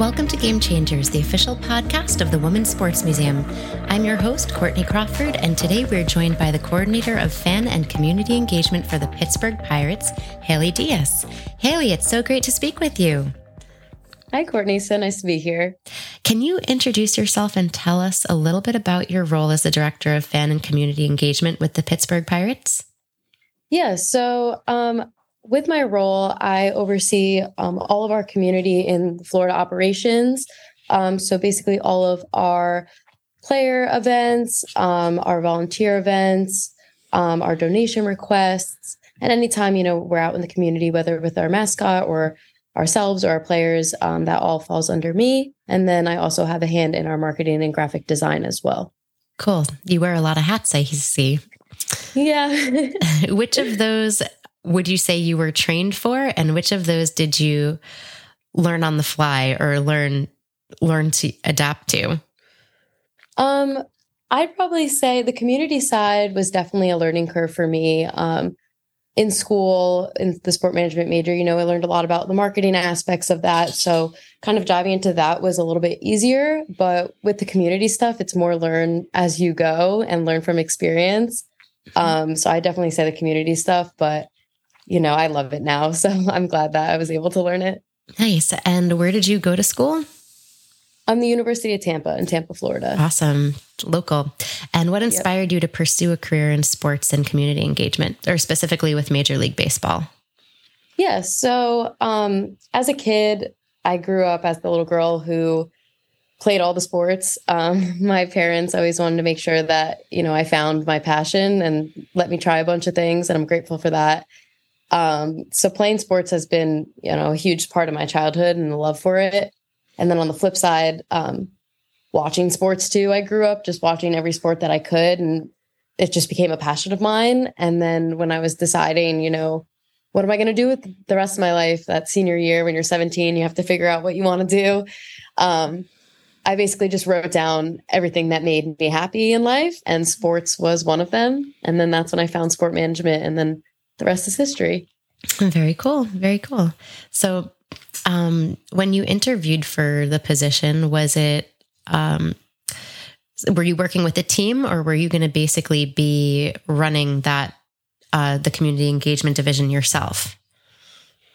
Welcome to Game Changers, the official podcast of the Women's Sports Museum. I'm your host, Courtney Crawford, and today we're joined by the coordinator of fan and community engagement for the Pittsburgh Pirates, Haley Diess. Haley, it's so great to speak with you. Hi, Courtney. So nice to be here. Can you introduce yourself and tell us a little bit about your role as the director of fan and community engagement with the Pittsburgh Pirates? Yeah. So, um, with my role, I oversee um, all of our community in Florida operations. Um, so basically, all of our player events, um, our volunteer events, um, our donation requests, and anytime you know we're out in the community, whether with our mascot or ourselves or our players, um, that all falls under me. And then I also have a hand in our marketing and graphic design as well. Cool. You wear a lot of hats, I see. Yeah. Which of those would you say you were trained for? And which of those did you learn on the fly or learn learn to adapt to? Um i'd probably say the community side was definitely a learning curve for me. Um in school in the sport management major you know i learned a lot about the marketing aspects of that. So kind of diving into that was a little bit easier but with the community stuff it's more learn as you go and learn from experience. Mm-hmm. um so i definitely say the community stuff but you know, I love it now. So I'm glad that I was able to learn it. Nice. And where did you go to school? I'm the University of Tampa in Tampa, Florida. Awesome. Local. And what inspired yep. you to pursue a career in sports and community engagement, or specifically with Major League Baseball? Yeah. So um, as a kid, I grew up as the little girl who played all the sports. Um, my parents always wanted to make sure that, you know, I found my passion and let me try a bunch of things. And I'm grateful for that. Um, so playing sports has been, you know, a huge part of my childhood and the love for it. And then on the flip side, um, watching sports too. I grew up just watching every sport that I could, and it just became a passion of mine. And then when I was deciding, you know, what am I going to do with the rest of my life? That senior year, when you're 17, you have to figure out what you want to do. Um, I basically just wrote down everything that made me happy in life, and sports was one of them. And then that's when I found sport management, and then the rest is history. Very cool. Very cool. So, um, when you interviewed for the position, was it, um, were you working with a team or were you going to basically be running that, uh, the community engagement division yourself?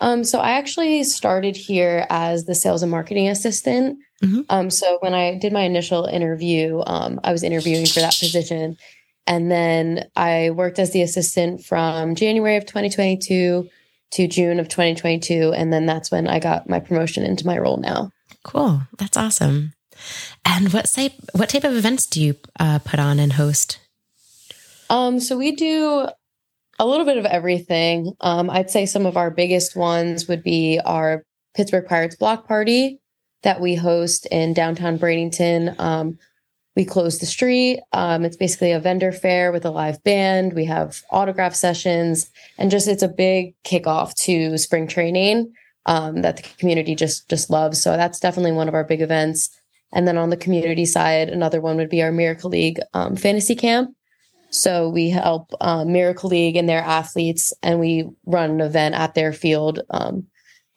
Um, so I actually started here as the sales and marketing assistant. Mm-hmm. Um, so when I did my initial interview, um, I was interviewing for that position and then I worked as the assistant from January of 2022 to June of 2022. And then that's when I got my promotion into my role now. Cool. That's awesome. And what type what type of events do you uh, put on and host? Um, so we do a little bit of everything. Um, I'd say some of our biggest ones would be our Pittsburgh Pirates block party that we host in downtown Bradenton. Um, we close the street. Um, it's basically a vendor fair with a live band. We have autograph sessions, and just it's a big kickoff to spring training um, that the community just just loves. So that's definitely one of our big events. And then on the community side, another one would be our Miracle League um, fantasy camp. So we help uh, Miracle League and their athletes, and we run an event at their field um,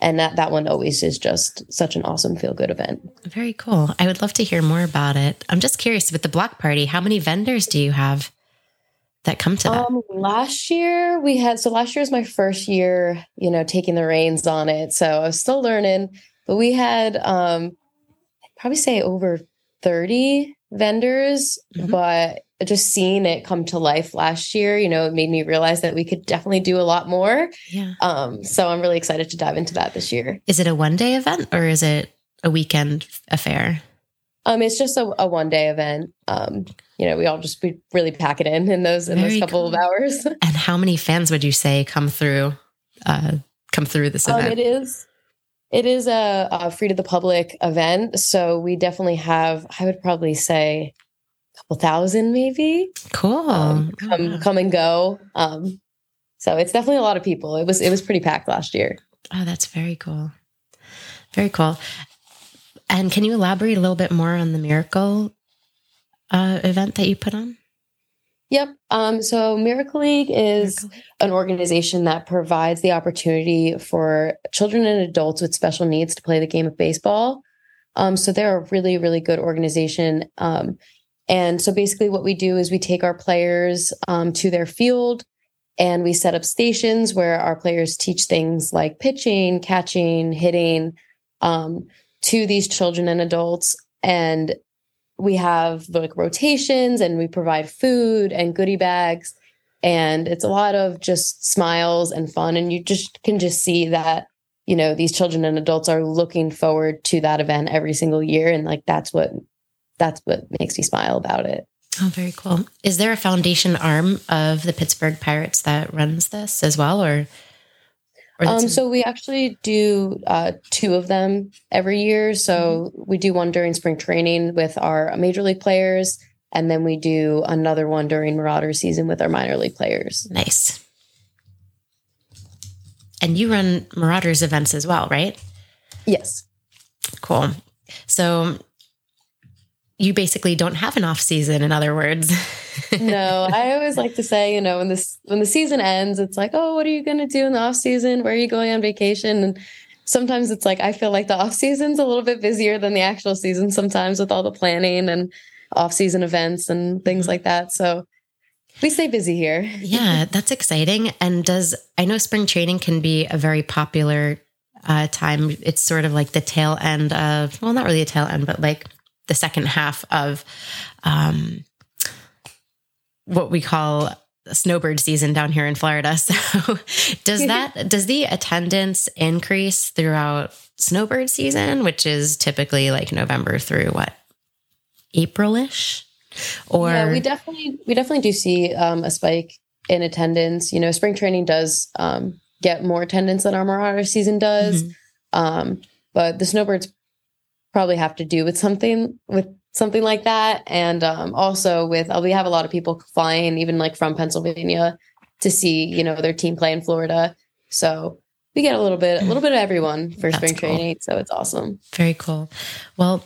and that that one always is just such an awesome feel good event. Very cool. I would love to hear more about it. I'm just curious with the block party how many vendors do you have that come to that? Um, last year we had so last year was my first year you know taking the reins on it. So i was still learning but we had um I'd probably say over 30 vendors mm-hmm. but just seeing it come to life last year, you know, it made me realize that we could definitely do a lot more. Yeah. Um, so I'm really excited to dive into that this year. Is it a one day event or is it a weekend affair? Um, it's just a, a one day event. Um, you know, we all just we really pack it in in those in Very those couple cool. of hours. and how many fans would you say come through uh come through this um, event? Um, it is it is a, a free to the public event. So we definitely have, I would probably say couple thousand maybe. Cool. Um, come yeah. come and go. Um, so it's definitely a lot of people. It was it was pretty packed last year. Oh, that's very cool. Very cool. And can you elaborate a little bit more on the miracle uh, event that you put on? Yep. Um, so Miracle League is Miracle League. an organization that provides the opportunity for children and adults with special needs to play the game of baseball. Um, so they're a really, really good organization. Um, and so basically, what we do is we take our players um, to their field and we set up stations where our players teach things like pitching, catching, hitting um, to these children and adults. And we have like rotations and we provide food and goodie bags. And it's a lot of just smiles and fun. And you just can just see that, you know, these children and adults are looking forward to that event every single year. And like that's what that's what makes me smile about it. Oh, very cool. Is there a foundation arm of the Pittsburgh Pirates that runs this as well, or? or um, so we actually do uh, two of them every year. So mm-hmm. we do one during spring training with our major league players, and then we do another one during Marauder season with our minor league players. Nice. And you run Marauders events as well, right? Yes. Cool. So you basically don't have an off season in other words. No i always like to say you know when this when the season ends it's like oh what are you going to do in the off season? Where are you going on vacation? And sometimes it's like i feel like the off season's a little bit busier than the actual season sometimes with all the planning and off season events and things mm-hmm. like that. So we stay busy here. Yeah that's exciting. And does i know spring training can be a very popular uh, time. It's sort of like the tail end of well not really a tail end but like the second half of um, what we call snowbird season down here in Florida. So does that does the attendance increase throughout snowbird season, which is typically like November through what April-ish? Or yeah, we definitely we definitely do see um, a spike in attendance. You know, spring training does um, get more attendance than our Marauder season does. Mm-hmm. Um, but the snowbirds probably have to do with something with something like that and um, also with uh, we have a lot of people flying even like from pennsylvania to see you know their team play in florida so we get a little bit a little bit of everyone for That's spring cool. training so it's awesome very cool well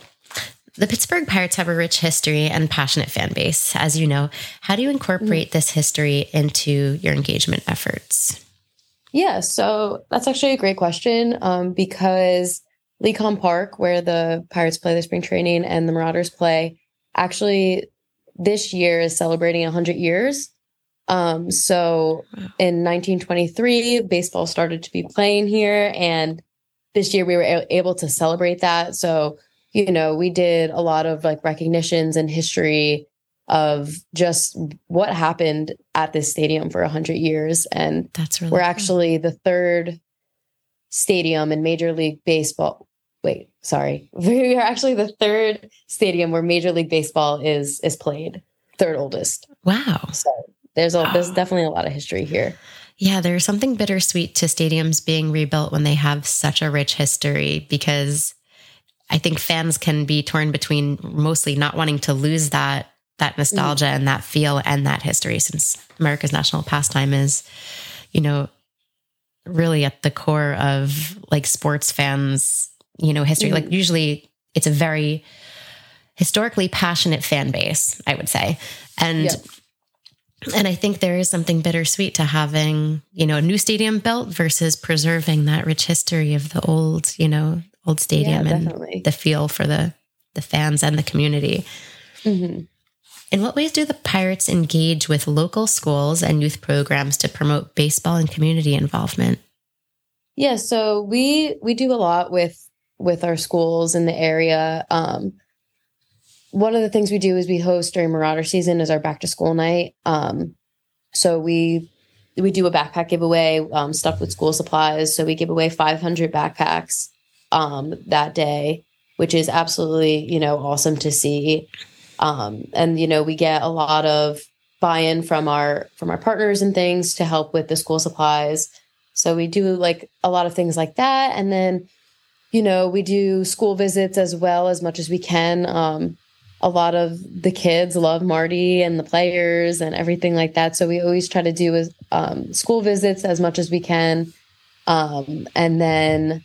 the Pittsburgh Pirates have a rich history and passionate fan base, as you know. How do you incorporate this history into your engagement efforts? Yeah, so that's actually a great question um, because Lecom Park, where the Pirates play the spring training and the Marauders play, actually this year is celebrating 100 years. Um, so in 1923, baseball started to be playing here, and this year we were able to celebrate that. So, you know, we did a lot of like recognitions and history of just what happened at this stadium for 100 years. And that's really we're cool. actually the third stadium in Major League Baseball. Wait, sorry. We are actually the third stadium where Major League Baseball is is played. Third oldest. Wow. So there's a wow. there's definitely a lot of history here. Yeah, there's something bittersweet to stadiums being rebuilt when they have such a rich history because I think fans can be torn between mostly not wanting to lose that that nostalgia mm. and that feel and that history since America's national pastime is, you know, really at the core of like sports fans, you know, history. Mm-hmm. Like usually it's a very historically passionate fan base, I would say. And and I think there is something bittersweet to having, you know, a new stadium built versus preserving that rich history of the old, you know, old stadium yeah, and the feel for the the fans and the community. Mm-hmm. In what ways do the Pirates engage with local schools and youth programs to promote baseball and community involvement? Yeah, so we we do a lot with with our schools in the area. Um, one of the things we do is we host during Marauder season is our back to school night. Um, so we we do a backpack giveaway, um, stuff with school supplies. So we give away 500 backpacks um, that day, which is absolutely you know awesome to see. Um, and you know, we get a lot of buy-in from our from our partners and things to help with the school supplies. So we do like a lot of things like that, and then you know we do school visits as well as much as we can. Um, a lot of the kids love Marty and the players and everything like that. So we always try to do is, um, school visits as much as we can, um, and then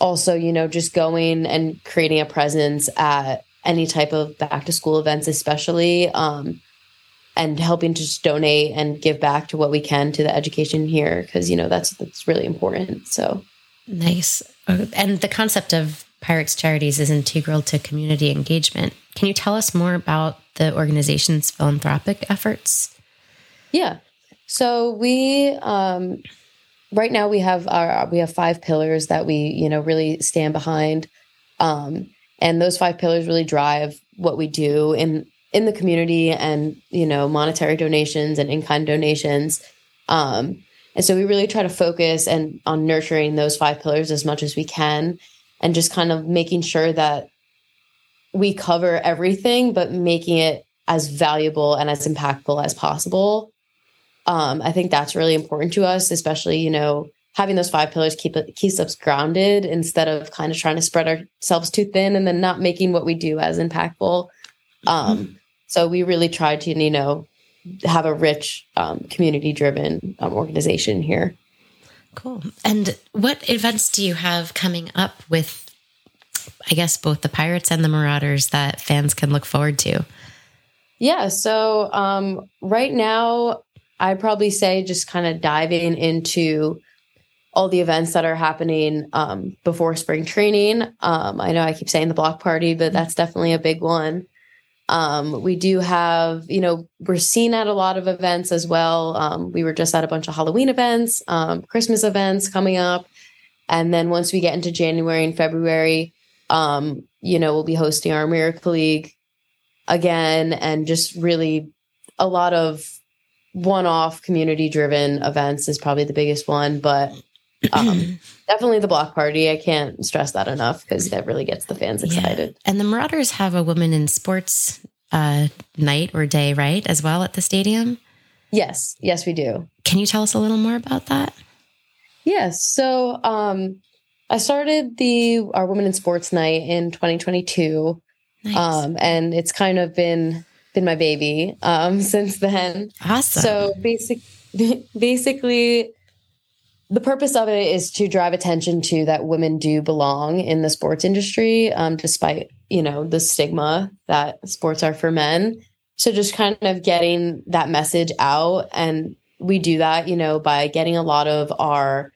also you know just going and creating a presence at any type of back to school events, especially, um, and helping to just donate and give back to what we can to the education here because you know that's that's really important. So nice, and the concept of Pirates Charities is integral to community engagement. Can you tell us more about the organization's philanthropic efforts? Yeah. So we um, right now we have our we have five pillars that we you know really stand behind, um, and those five pillars really drive what we do in in the community and you know monetary donations and in kind donations. Um, and so we really try to focus and on nurturing those five pillars as much as we can and just kind of making sure that we cover everything, but making it as valuable and as impactful as possible. Um, I think that's really important to us, especially, you know, having those five pillars keep keeps us grounded instead of kind of trying to spread ourselves too thin and then not making what we do as impactful. Um, mm-hmm. so we really try to, you know, have a rich um, community driven um, organization here. Cool. And what events do you have coming up with, I guess, both the Pirates and the Marauders that fans can look forward to? Yeah. So um, right now, I probably say just kind of diving into all the events that are happening um, before spring training. Um, I know I keep saying the block party, but that's definitely a big one. Um, we do have, you know, we're seen at a lot of events as well. Um, we were just at a bunch of Halloween events, um, Christmas events coming up. And then once we get into January and February, um, you know, we'll be hosting our Miracle League again and just really a lot of one off community driven events is probably the biggest one. But um, definitely the block party. I can't stress that enough because that really gets the fans excited. Yeah. And the Marauders have a women in sports uh, night or day, right, as well at the stadium? Yes, yes, we do. Can you tell us a little more about that? Yes. So um, I started the our women in sports night in 2022, nice. um, and it's kind of been been my baby um, since then. Awesome. So basic, basically the purpose of it is to drive attention to that women do belong in the sports industry, um, despite you know the stigma that sports are for men. So just kind of getting that message out, and we do that, you know, by getting a lot of our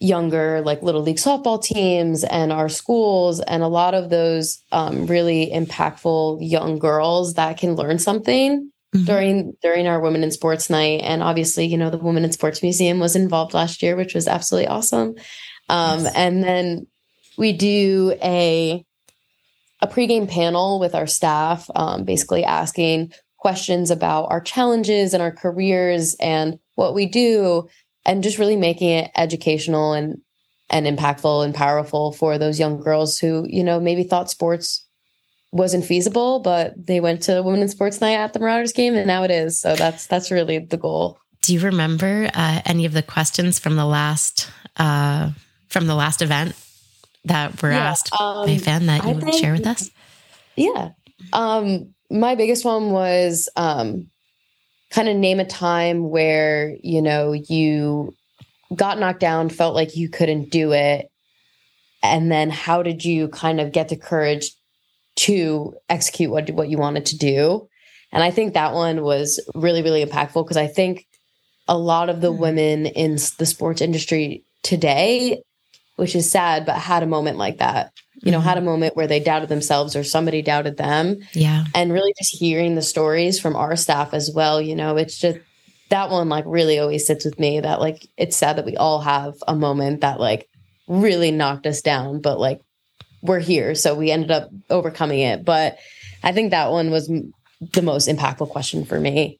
younger like little league softball teams and our schools and a lot of those um, really impactful young girls that can learn something mm-hmm. during during our women in sports night and obviously you know the women in sports museum was involved last year which was absolutely awesome um, yes. and then we do a a pregame panel with our staff um, basically asking questions about our challenges and our careers and what we do and just really making it educational and and impactful and powerful for those young girls who you know maybe thought sports wasn't feasible, but they went to women's sports night at the Marauders game, and now it is. So that's that's really the goal. Do you remember uh, any of the questions from the last uh, from the last event that were yeah, asked um, by a fan that you I would think, share with us? Yeah, um, my biggest one was um, kind of name a time where you know you got knocked down, felt like you couldn't do it, and then how did you kind of get the courage to execute what what you wanted to do. And I think that one was really really impactful because I think a lot of the mm. women in the sports industry today, which is sad, but had a moment like that. You know, mm-hmm. had a moment where they doubted themselves or somebody doubted them. Yeah. And really just hearing the stories from our staff as well, you know, it's just that one like really always sits with me that like it's sad that we all have a moment that like really knocked us down, but like we're here. So we ended up overcoming it. But I think that one was the most impactful question for me.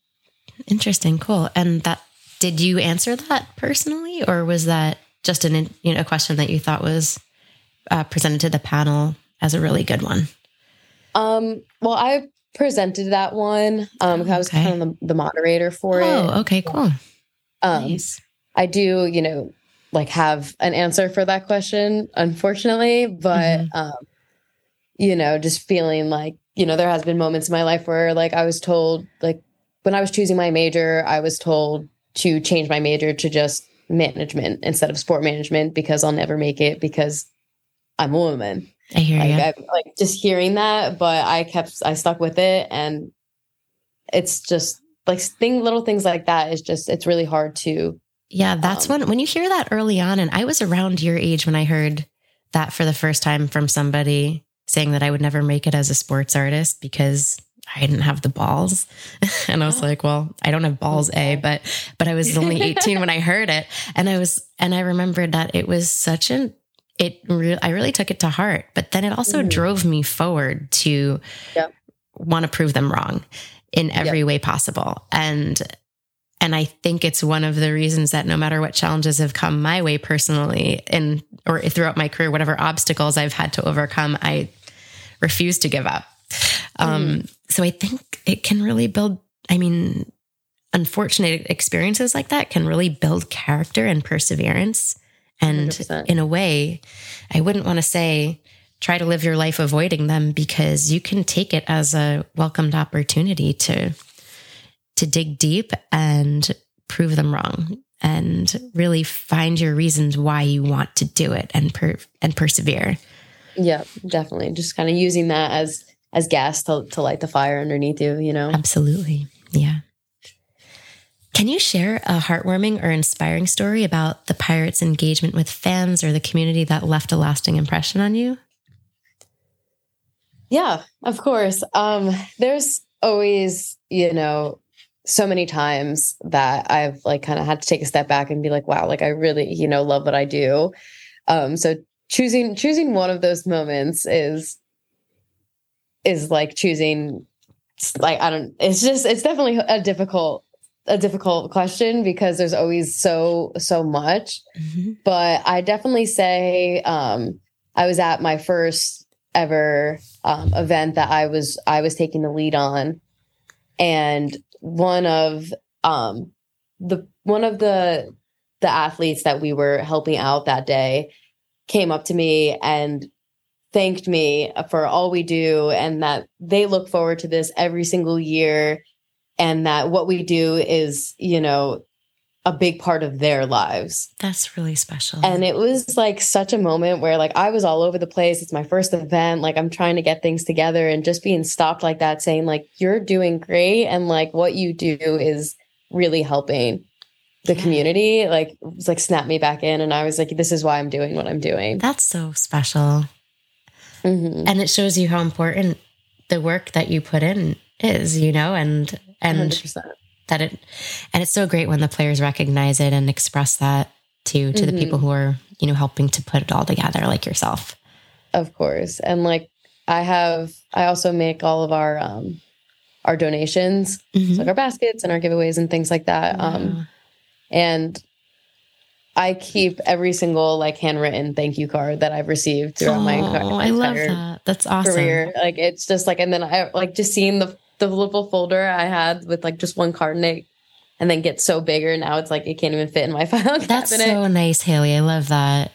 Interesting. Cool. And that, did you answer that personally, or was that just an, you know, a question that you thought was uh, presented to the panel as a really good one? Um, well, I presented that one. Um, I was okay. kind of the, the, moderator for oh, it. Oh, okay, cool. Um, nice. I do, you know, like have an answer for that question, unfortunately. But mm-hmm. um, you know, just feeling like you know, there has been moments in my life where like I was told, like when I was choosing my major, I was told to change my major to just management instead of sport management because I'll never make it because I'm a woman. I hear like, you. I, like just hearing that, but I kept, I stuck with it, and it's just like thing, little things like that is just, it's really hard to yeah, that's um, when when you hear that early on, and I was around your age when I heard that for the first time from somebody saying that I would never make it as a sports artist because I didn't have the balls. and I was like, well, I don't have balls, A, but but I was only 18 when I heard it. And I was and I remembered that it was such an it re- I really took it to heart, but then it also mm. drove me forward to yep. want to prove them wrong in every yep. way possible. And and I think it's one of the reasons that no matter what challenges have come my way personally and or throughout my career, whatever obstacles I've had to overcome, I refuse to give up. Um, mm. So I think it can really build, I mean, unfortunate experiences like that can really build character and perseverance. And 100%. in a way, I wouldn't want to say try to live your life avoiding them because you can take it as a welcomed opportunity to to dig deep and prove them wrong and really find your reasons why you want to do it and per- and persevere. Yeah, definitely. Just kind of using that as as gas to to light the fire underneath you, you know. Absolutely. Yeah. Can you share a heartwarming or inspiring story about the Pirates' engagement with fans or the community that left a lasting impression on you? Yeah, of course. Um, there's always, you know, so many times that I've like kind of had to take a step back and be like, wow, like I really, you know, love what I do. Um, so choosing choosing one of those moments is is like choosing like I don't it's just it's definitely a difficult a difficult question because there's always so so much. Mm-hmm. But I definitely say um I was at my first ever um, event that I was I was taking the lead on and one of um the one of the the athletes that we were helping out that day came up to me and thanked me for all we do and that they look forward to this every single year and that what we do is you know a big part of their lives. That's really special. And it was like such a moment where like I was all over the place. It's my first event. Like I'm trying to get things together and just being stopped like that saying like you're doing great and like what you do is really helping the yeah. community like was like snap me back in and I was like this is why I'm doing what I'm doing. That's so special. Mm-hmm. And it shows you how important the work that you put in is, you know, and and 100% that it and it's so great when the players recognize it and express that to to mm-hmm. the people mm-hmm. who are you know helping to put it all together like yourself of course and like i have i also make all of our um our donations mm-hmm. like our baskets and our giveaways and things like that um and I keep every single like handwritten thank you card that I've received throughout oh, my, my I love that. That's awesome. Career. Like it's just like, and then I like just seeing the the little folder I had with like just one card in it and then get so bigger. Now it's like it can't even fit in my file cabinet. That's so nice, Haley. I love that.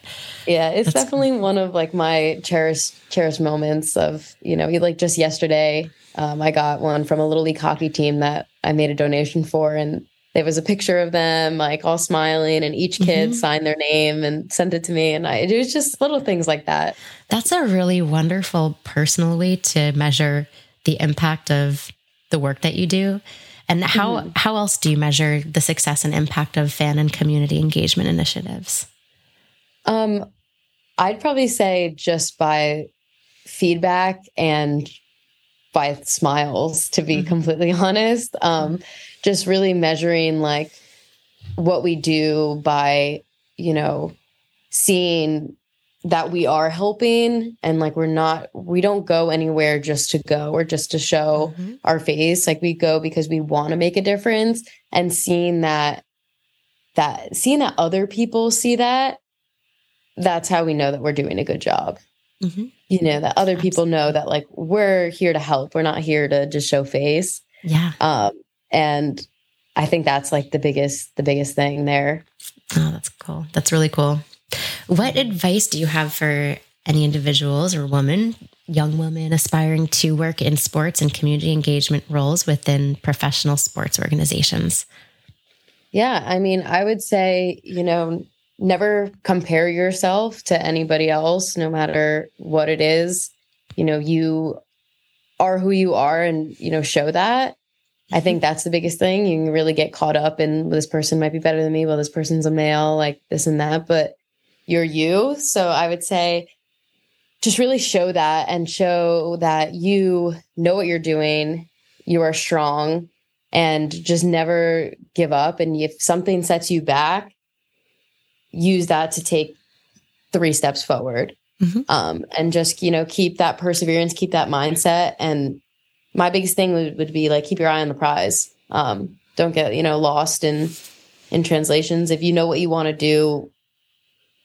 Yeah, it's That's definitely cool. one of like my cherished cherished moments of you know like just yesterday. Um, I got one from a little league hockey team that I made a donation for, and there was a picture of them like all smiling, and each kid mm-hmm. signed their name and sent it to me, and I it was just little things like that. That's a really wonderful personal way to measure the impact of the work that you do? And how mm-hmm. how else do you measure the success and impact of fan and community engagement initiatives? Um, I'd probably say just by feedback and by smiles, to be mm-hmm. completely honest. Um, just really measuring like what we do by, you know, seeing that we are helping and like we're not we don't go anywhere just to go or just to show mm-hmm. our face. Like we go because we want to make a difference and seeing that that seeing that other people see that that's how we know that we're doing a good job. Mm-hmm. you know that other people know that like we're here to help. We're not here to just show face. Yeah. Um and i think that's like the biggest the biggest thing there. Oh that's cool. That's really cool what advice do you have for any individuals or women, young women aspiring to work in sports and community engagement roles within professional sports organizations? Yeah, I mean, I would say, you know, never compare yourself to anybody else, no matter what it is. You know, you are who you are and, you know, show that. I think mm-hmm. that's the biggest thing. You can really get caught up in well, this person might be better than me. Well, this person's a male, like this and that. But you're you. So I would say just really show that and show that you know what you're doing, you are strong, and just never give up. And if something sets you back, use that to take three steps forward. Mm-hmm. Um, and just, you know, keep that perseverance, keep that mindset. And my biggest thing would, would be like, keep your eye on the prize. Um, don't get, you know, lost in, in translations. If you know what you want to do,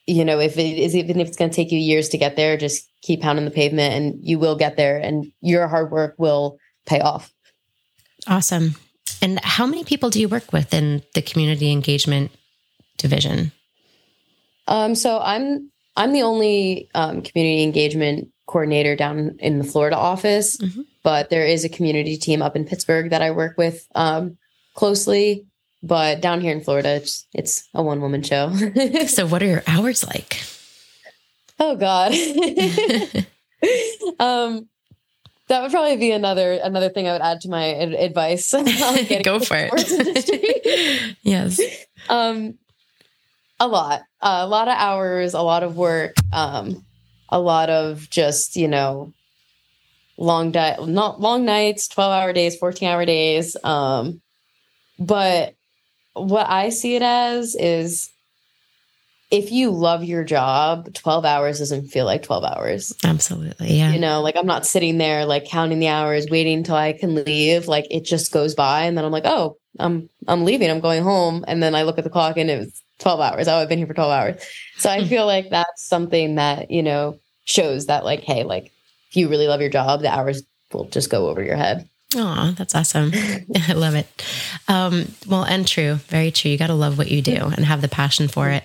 you know, if it is, even if it's going to take you years to get there, just keep pounding the pavement and you will get there and your hard work will pay off. Awesome. And how many people do you work with in the community engagement division? Um, so I'm I'm the only um, community engagement coordinator down in the Florida office, mm-hmm. but there is a community team up in Pittsburgh that I work with um, closely. But down here in Florida, it's, it's a one woman show. so, what are your hours like? Oh God. um, that would probably be another another thing I would add to my advice. Go for it. yes. Um, a lot, uh, a lot of hours, a lot of work, um, a lot of just you know long di- not long nights, twelve hour days, fourteen hour days. Um, but what I see it as is if you love your job, 12 hours doesn't feel like 12 hours. Absolutely. Yeah. You know, like I'm not sitting there like counting the hours, waiting until I can leave. Like it just goes by and then I'm like, oh, I'm I'm leaving. I'm going home. And then I look at the clock and it was 12 hours. Oh, I've been here for 12 hours. So I hmm. feel like that's something that, you know, shows that like, hey, like if you really love your job, the hours will just go over your head. Oh, that's awesome. I love it. Um, well, and true, very true. You got to love what you do and have the passion for it.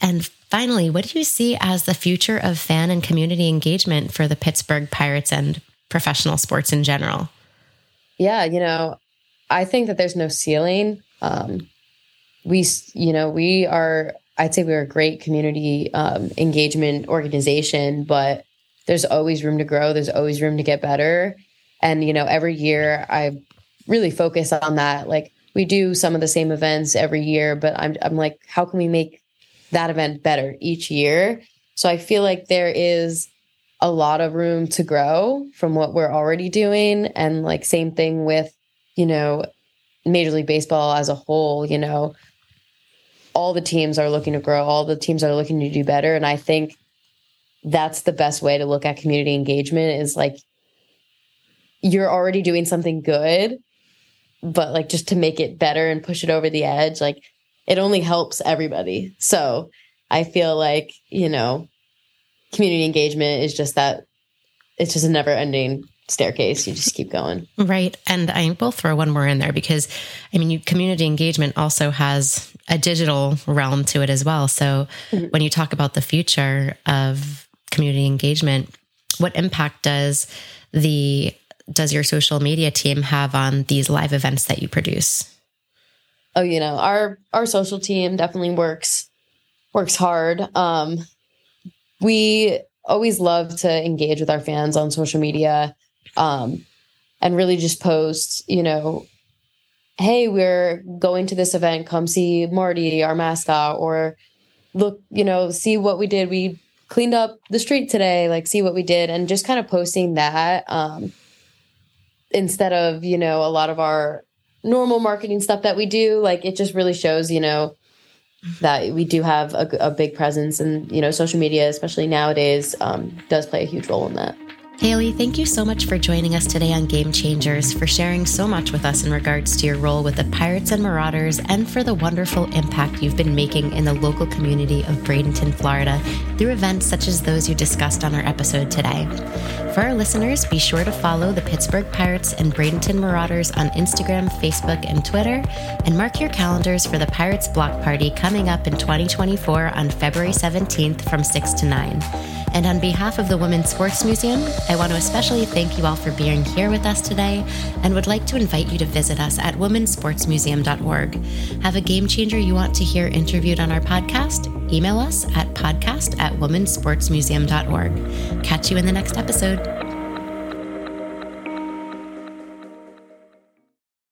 And finally, what do you see as the future of fan and community engagement for the Pittsburgh Pirates and professional sports in general? Yeah, you know, I think that there's no ceiling. Um, we you know we are i'd say we're a great community um, engagement organization but there's always room to grow there's always room to get better and you know every year i really focus on that. Like we do some of the same events every year but i'm, I'm like how can we make that event better each year? So i feel like there is a lot of room to grow from what we're already doing. And like same thing with you know major league baseball as a whole you know all the teams are looking to grow, all the teams are looking to do better. And I think that's the best way to look at community engagement is like you're already doing something good, but like just to make it better and push it over the edge, like it only helps everybody. So I feel like, you know, community engagement is just that it's just a never ending staircase. You just keep going. Right. And I will throw one more in there because I mean, you, community engagement also has a digital realm to it as well. So mm-hmm. when you talk about the future of community engagement, what impact does the does your social media team have on these live events that you produce? Oh, you know, our our social team definitely works works hard. Um we always love to engage with our fans on social media um, and really just post, you know, hey, we're going to this event, come see Marty, our mascot, or look, you know, see what we did. We cleaned up the street today, like see what we did, and just kind of posting that um, instead of, you know, a lot of our normal marketing stuff that we do. Like it just really shows, you know, that we do have a, a big presence and, you know, social media, especially nowadays, um, does play a huge role in that. Haley, thank you so much for joining us today on Game Changers, for sharing so much with us in regards to your role with the Pirates and Marauders, and for the wonderful impact you've been making in the local community of Bradenton, Florida, through events such as those you discussed on our episode today. For our listeners, be sure to follow the Pittsburgh Pirates and Bradenton Marauders on Instagram, Facebook, and Twitter, and mark your calendars for the Pirates Block Party coming up in 2024 on February 17th from 6 to 9. And on behalf of the Women's Sports Museum, I want to especially thank you all for being here with us today and would like to invite you to visit us at womenssportsmuseum.org. Have a game changer you want to hear interviewed on our podcast? Email us at podcast at womenssportsmuseum.org. Catch you in the next episode.